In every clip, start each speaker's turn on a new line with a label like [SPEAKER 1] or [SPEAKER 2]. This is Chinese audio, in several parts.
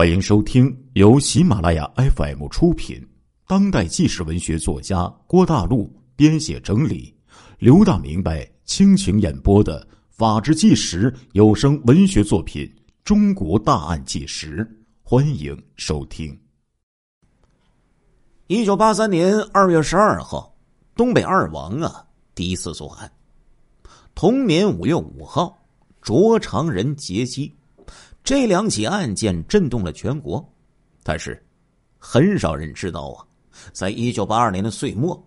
[SPEAKER 1] 欢迎收听由喜马拉雅 FM 出品、当代纪实文学作家郭大陆编写整理、刘大明白倾情演播的《法制纪实》有声文学作品《中国大案纪实》，欢迎收听。
[SPEAKER 2] 一九八三年二月十二号，东北二王啊第一次作案。同年五月五号，卓长仁劫机。这两起案件震动了全国，但是很少人知道啊，在一九八二年的岁末，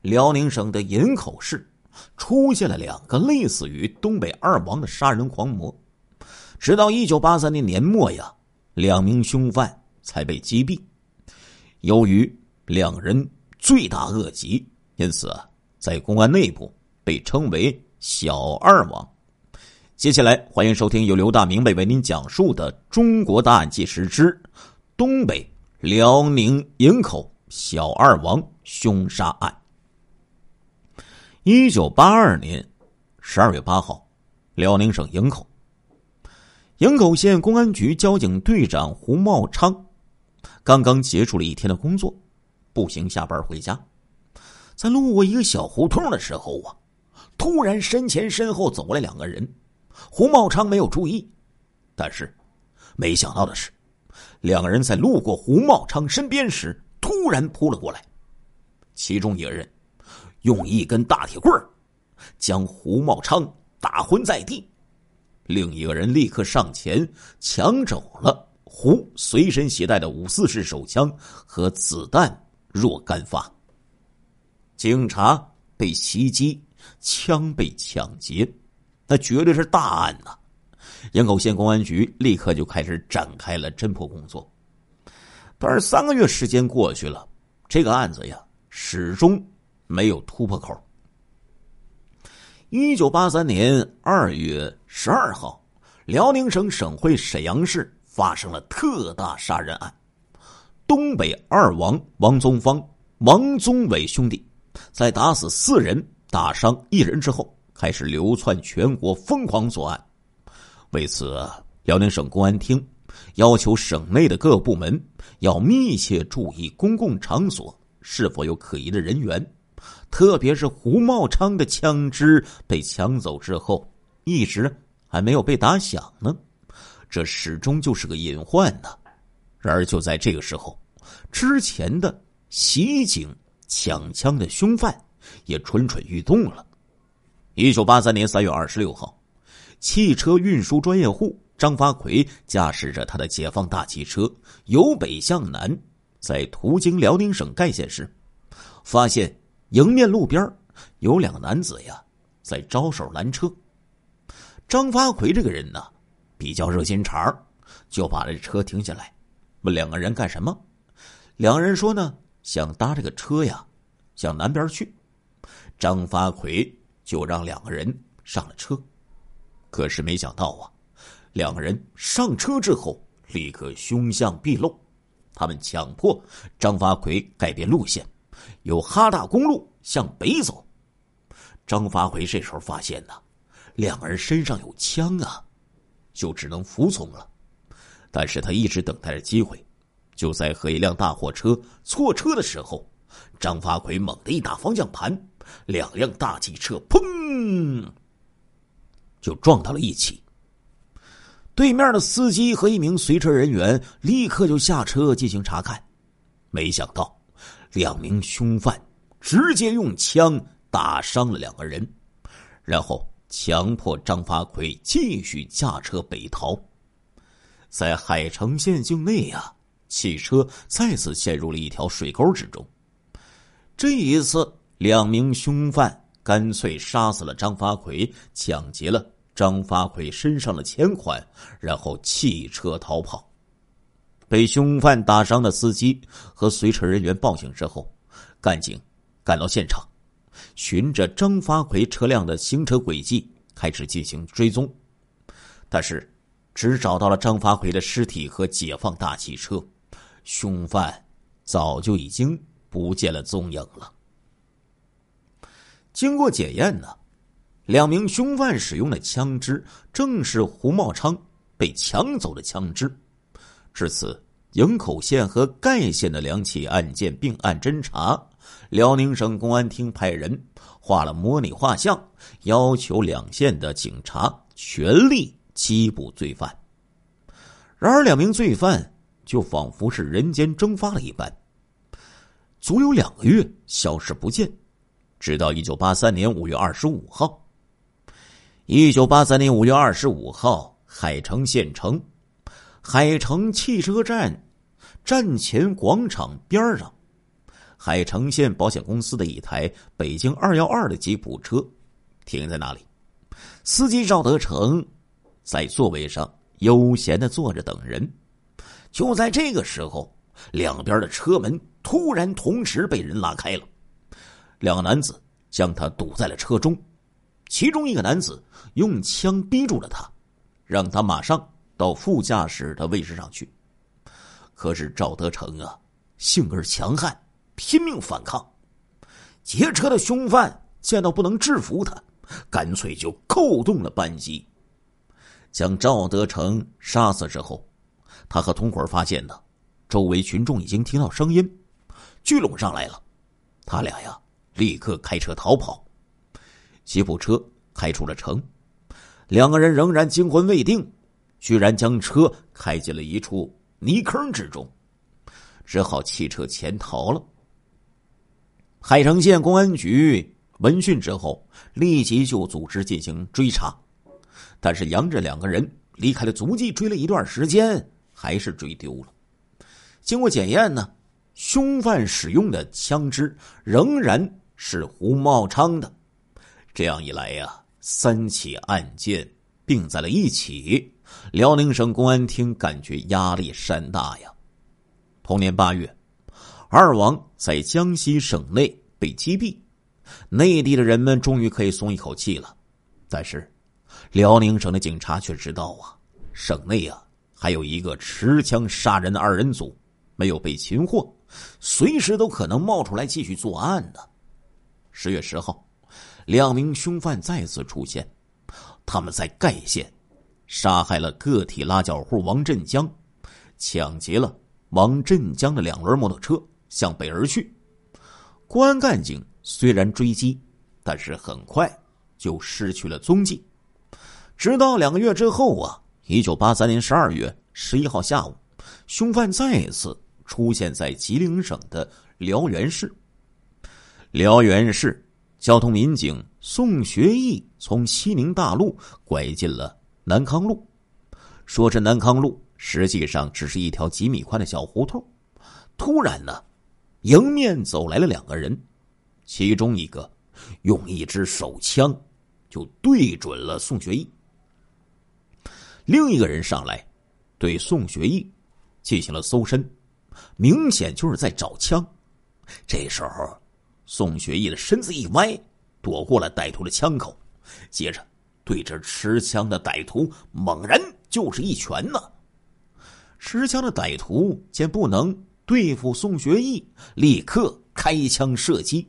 [SPEAKER 2] 辽宁省的营口市出现了两个类似于东北二王的杀人狂魔。直到一九八三年年末呀，两名凶犯才被击毙。由于两人罪大恶极，因此在公安内部被称为“小二王”。接下来，欢迎收听由刘大明北为您讲述的《中国大案纪实之东北辽宁营口小二王凶杀案》。一九八二年十二月八号，辽宁省营口，营口县公安局交警队长胡茂昌刚刚结束了一天的工作，步行下班回家，在路过一个小胡同的时候啊，突然身前身后走过来两个人。胡茂昌没有注意，但是没想到的是，两个人在路过胡茂昌身边时突然扑了过来。其中一个人用一根大铁棍将胡茂昌打昏在地，另一个人立刻上前抢走了胡随身携带的五四式手枪和子弹若干发。警察被袭击，枪被抢劫。那绝对是大案呐！营口县公安局立刻就开始展开了侦破工作。但是三个月时间过去了，这个案子呀始终没有突破口。一九八三年二月十二号，辽宁省省会沈阳市发生了特大杀人案。东北二王王宗芳、王宗伟兄弟在打死四人、打伤一人之后。开始流窜全国，疯狂作案。为此，辽宁省公安厅要求省内的各部门要密切注意公共场所是否有可疑的人员，特别是胡茂昌的枪支被抢走之后，一直还没有被打响呢，这始终就是个隐患呢。然而，就在这个时候，之前的袭警抢枪的凶犯也蠢蠢欲动了。一九八三年三月二十六号，汽车运输专业户张发奎驾驶着他的解放大汽车由北向南，在途经辽宁省盖县时，发现迎面路边有两个男子呀在招手拦车。张发奎这个人呢比较热心肠就把这车停下来，问两个人干什么。两个人说呢想搭这个车呀向南边去。张发奎。就让两个人上了车，可是没想到啊，两个人上车之后立刻凶相毕露，他们强迫张发奎改变路线，由哈大公路向北走。张发奎这时候发现呢，两个人身上有枪啊，就只能服从了。但是他一直等待着机会，就在和一辆大货车错车的时候，张发奎猛地一打方向盘。两辆大汽车砰，就撞到了一起。对面的司机和一名随车人员立刻就下车进行查看，没想到两名凶犯直接用枪打伤了两个人，然后强迫张发奎继续驾车北逃。在海城县境内呀，汽车再次陷入了一条水沟之中。这一次。两名凶犯干脆杀死了张发奎，抢劫了张发奎身上的钱款，然后弃车逃跑。被凶犯打伤的司机和随车人员报警之后，干警赶到现场，循着张发奎车辆的行车轨迹开始进行追踪，但是只找到了张发奎的尸体和解放大汽车，凶犯早就已经不见了踪影了。经过检验呢，两名凶犯使用的枪支正是胡茂昌被抢走的枪支。至此，营口县和盖县的两起案件并案侦查，辽宁省公安厅派人画了模拟画像，要求两县的警察全力缉捕罪犯。然而，两名罪犯就仿佛是人间蒸发了一般，足有两个月消失不见。直到一九八三年五月二十五号，一九八三年五月二十五号，海城县城，海城汽车站站前广场边上，海城县保险公司的一台北京二幺二的吉普车停在那里，司机赵德成在座位上悠闲的坐着等人。就在这个时候，两边的车门突然同时被人拉开了。两个男子将他堵在了车中，其中一个男子用枪逼住了他，让他马上到副驾驶的位置上去。可是赵德成啊，性格强悍，拼命反抗。劫车的凶犯见到不能制服他，干脆就扣动了扳机，将赵德成杀死之后，他和同伙发现呢，周围群众已经听到声音，聚拢上来了，他俩呀。立刻开车逃跑，吉普车开出了城，两个人仍然惊魂未定，居然将车开进了一处泥坑之中，只好弃车潜逃了。海城县公安局闻讯之后，立即就组织进行追查，但是杨着两个人离开了足迹，追了一段时间，还是追丢了。经过检验呢，凶犯使用的枪支仍然。是胡茂昌的，这样一来呀，三起案件并在了一起，辽宁省公安厅感觉压力山大呀。同年八月，二王在江西省内被击毙，内地的人们终于可以松一口气了。但是，辽宁省的警察却知道啊，省内啊还有一个持枪杀人的二人组没有被擒获，随时都可能冒出来继续作案的。十月十号，两名凶犯再次出现，他们在盖县杀害了个体拉脚户王振江，抢劫了王振江的两轮摩托车，向北而去。公安干警虽然追击，但是很快就失去了踪迹。直到两个月之后啊，一九八三年十二月十一号下午，凶犯再次出现在吉林省的辽源市。辽源市交通民警宋学义从西宁大路拐进了南康路，说是南康路，实际上只是一条几米宽的小胡同。突然呢，迎面走来了两个人，其中一个用一支手枪就对准了宋学义，另一个人上来对宋学义进行了搜身，明显就是在找枪。这时候。宋学义的身子一歪，躲过了歹徒的枪口，接着对着持枪的歹徒猛然就是一拳呢。持枪的歹徒见不能对付宋学义，立刻开枪射击。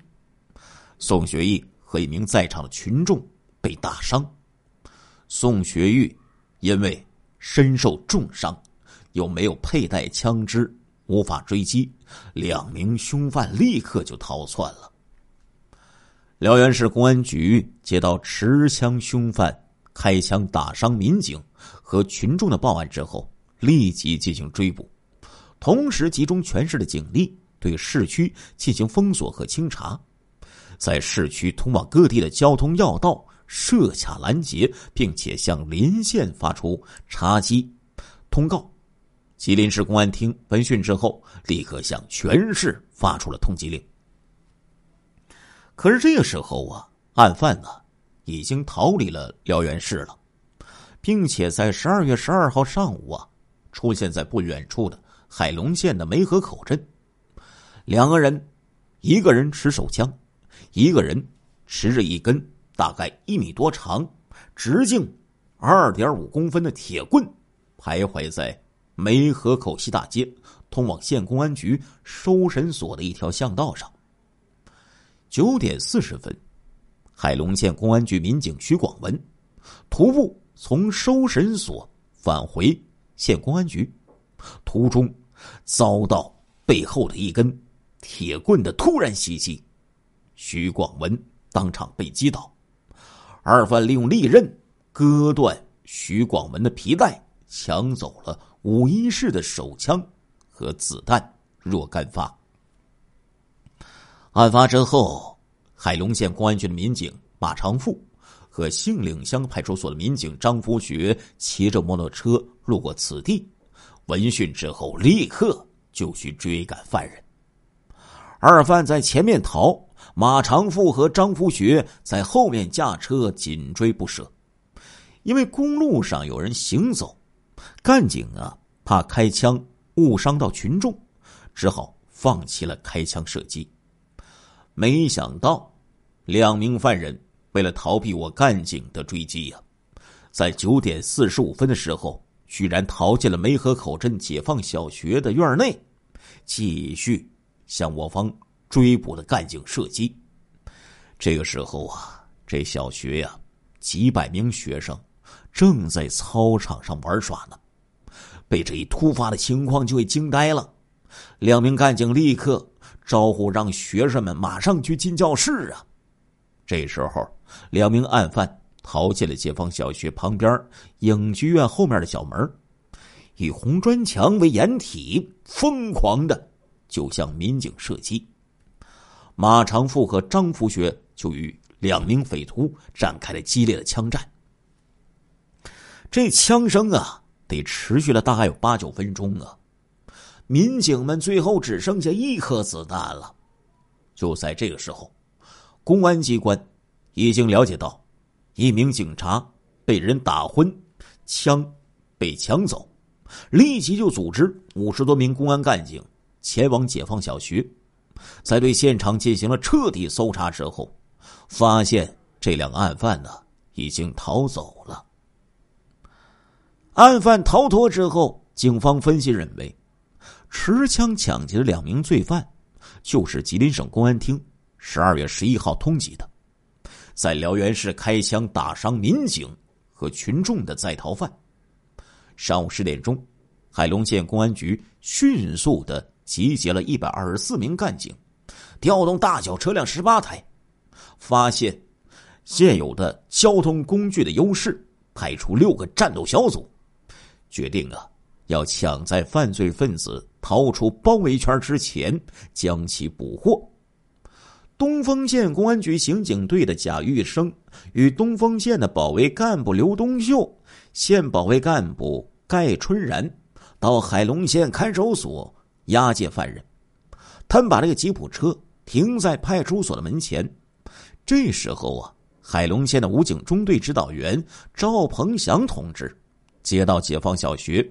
[SPEAKER 2] 宋学义和一名在场的群众被打伤，宋学玉因为身受重伤，又没有佩戴枪支。无法追击，两名凶犯立刻就逃窜了。辽源市公安局接到持枪凶犯开枪打伤民警和群众的报案之后，立即进行追捕，同时集中全市的警力对市区进行封锁和清查，在市区通往各地的交通要道设卡拦截，并且向邻县发出查缉通告。吉林市公安厅闻讯之后，立刻向全市发出了通缉令。可是这个时候啊，案犯呢已经逃离了辽源市了，并且在十二月十二号上午啊，出现在不远处的海龙县的梅河口镇。两个人，一个人持手枪，一个人持着一根大概一米多长、直径二点五公分的铁棍，徘徊在。梅河口西大街通往县公安局收审所的一条巷道上。九点四十分，海龙县公安局民警徐广文徒步从收审所返回县公安局，途中遭到背后的一根铁棍的突然袭击，徐广文当场被击倒。二犯利用利刃割断徐广文的皮带，抢走了五一式的手枪和子弹若干发。案发之后，海龙县公安局的民警马长富和杏岭乡派出所的民警张福学骑着摩托车路过此地，闻讯之后立刻就去追赶犯人。二犯在前面逃，马长富和张福学在后面驾车紧追不舍。因为公路上有人行走，干警啊怕开枪误伤到群众，只好放弃了开枪射击。没想到，两名犯人为了逃避我干警的追击呀，在九点四十五分的时候，居然逃进了梅河口镇解放小学的院内，继续向我方追捕的干警射击。这个时候啊，这小学呀，几百名学生正在操场上玩耍呢，被这一突发的情况就给惊呆了。两名干警立刻。招呼让学生们马上去进教室啊！这时候，两名案犯逃进了解放小学旁边影剧院后面的小门，以红砖墙为掩体，疯狂的就向民警射击。马长富和张福学就与两名匪徒展开了激烈的枪战。这枪声啊，得持续了大概有八九分钟啊！民警们最后只剩下一颗子弹了。就在这个时候，公安机关已经了解到，一名警察被人打昏，枪被抢走，立即就组织五十多名公安干警前往解放小学，在对现场进行了彻底搜查之后，发现这两个案犯呢已经逃走了。案犯逃脱之后，警方分析认为。持枪抢劫的两名罪犯，就是吉林省公安厅十二月十一号通缉的，在辽源市开枪打伤民警和群众的在逃犯。上午十点钟，海龙县公安局迅速的集结了一百二十四名干警，调动大小车辆十八台，发现现有的交通工具的优势，派出六个战斗小组，决定啊。要抢在犯罪分子逃出包围圈之前将其捕获。东丰县公安局刑警队的贾玉生与东丰县的保卫干部刘东秀、县保卫干部盖春然到海龙县看守所押解犯人。他们把这个吉普车停在派出所的门前。这时候啊，海龙县的武警中队指导员赵鹏翔同志。接到解放小学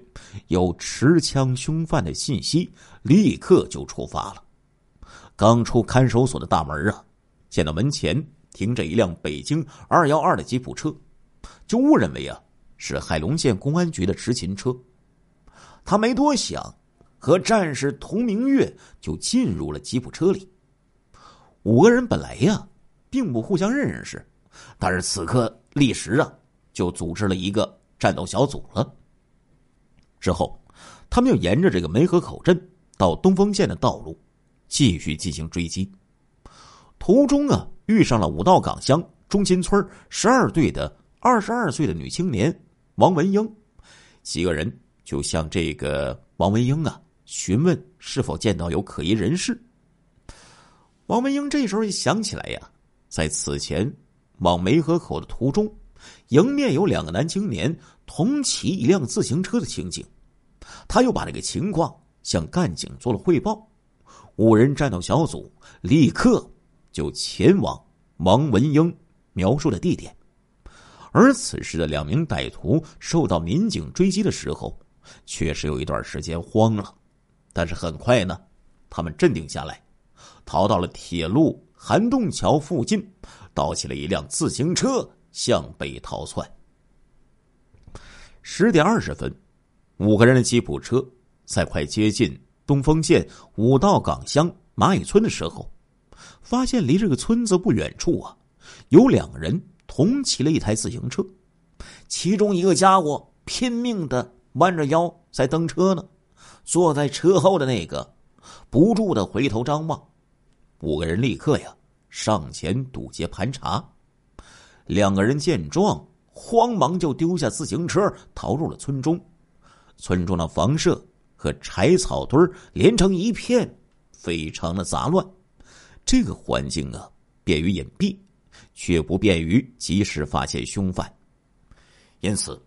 [SPEAKER 2] 有持枪凶犯的信息，立刻就出发了。刚出看守所的大门啊，见到门前停着一辆北京二幺二的吉普车，就误认为啊是海龙县公安局的执勤车。他没多想，和战士童明月就进入了吉普车里。五个人本来呀并不互相认识，但是此刻立时啊就组织了一个。战斗小组了。之后，他们又沿着这个梅河口镇到东丰县的道路，继续进行追击。途中啊，遇上了五道岗乡中心村十二队的二十二岁的女青年王文英，几个人就向这个王文英啊询问是否见到有可疑人士。王文英这时候一想起来呀，在此前往梅河口的途中。迎面有两个男青年同骑一辆自行车的情景，他又把这个情况向干警做了汇报。五人战斗小组立刻就前往王文英描述的地点。而此时的两名歹徒受到民警追击的时候，确实有一段时间慌了，但是很快呢，他们镇定下来，逃到了铁路涵洞桥附近，盗起了一辆自行车。向北逃窜。十点二十分，五个人的吉普车在快接近东丰县五道岗乡蚂蚁村的时候，发现离这个村子不远处啊，有两个人同骑了一台自行车，其中一个家伙拼命的弯着腰在蹬车呢，坐在车后的那个不住的回头张望。五个人立刻呀上前堵截盘查。两个人见状，慌忙就丢下自行车逃入了村中。村中的房舍和柴草堆连成一片，非常的杂乱。这个环境啊，便于隐蔽，却不便于及时发现凶犯。因此，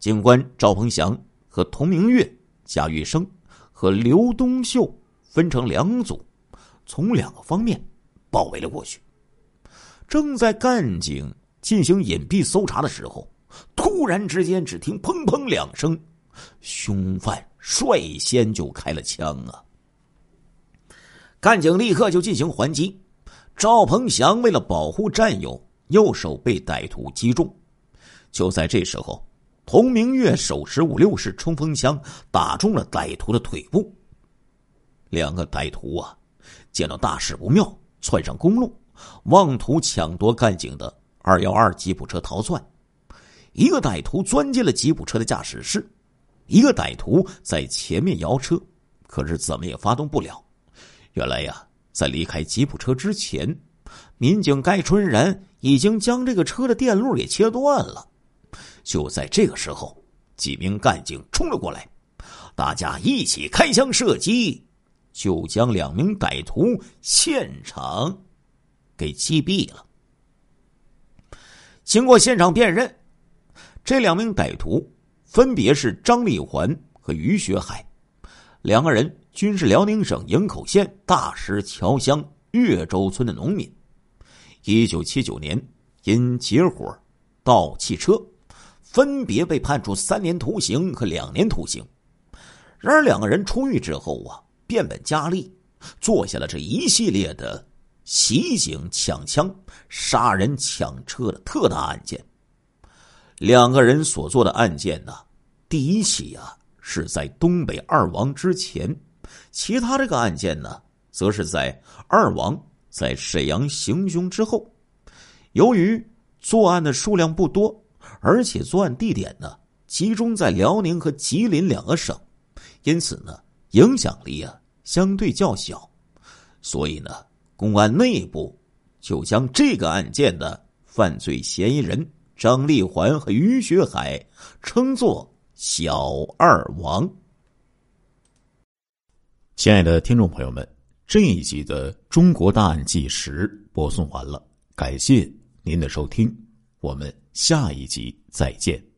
[SPEAKER 2] 警官赵鹏翔和童明月、贾玉生和刘东秀分成两组，从两个方面包围了过去。正在干警进行隐蔽搜查的时候，突然之间，只听“砰砰”两声，凶犯率先就开了枪啊！干警立刻就进行还击。赵鹏翔为了保护战友，右手被歹徒击中。就在这时候，童明月手持五六式冲锋枪打中了歹徒的腿部。两个歹徒啊，见到大事不妙，窜上公路。妄图抢夺干警的二幺二吉普车逃窜，一个歹徒钻进了吉普车的驾驶室，一个歹徒在前面摇车，可是怎么也发动不了。原来呀，在离开吉普车之前，民警盖春然已经将这个车的电路给切断了。就在这个时候，几名干警冲了过来，大家一起开枪射击，就将两名歹徒现场。给击毙了。经过现场辨认，这两名歹徒分别是张立环和于学海，两个人均是辽宁省营口县大石桥乡岳州村的农民。一九七九年因结伙盗汽车，分别被判处三年徒刑和两年徒刑。然而，两个人出狱之后啊，变本加厉，做下了这一系列的。袭警、抢枪、杀人、抢车的特大案件。两个人所做的案件呢，第一起啊是在东北二王之前，其他这个案件呢，则是在二王在沈阳行凶之后。由于作案的数量不多，而且作案地点呢集中在辽宁和吉林两个省，因此呢影响力啊相对较小，所以呢。公安内部就将这个案件的犯罪嫌疑人张立环和于学海称作“小二王”。
[SPEAKER 1] 亲爱的听众朋友们，这一集的《中国大案纪实》播送完了，感谢您的收听，我们下一集再见。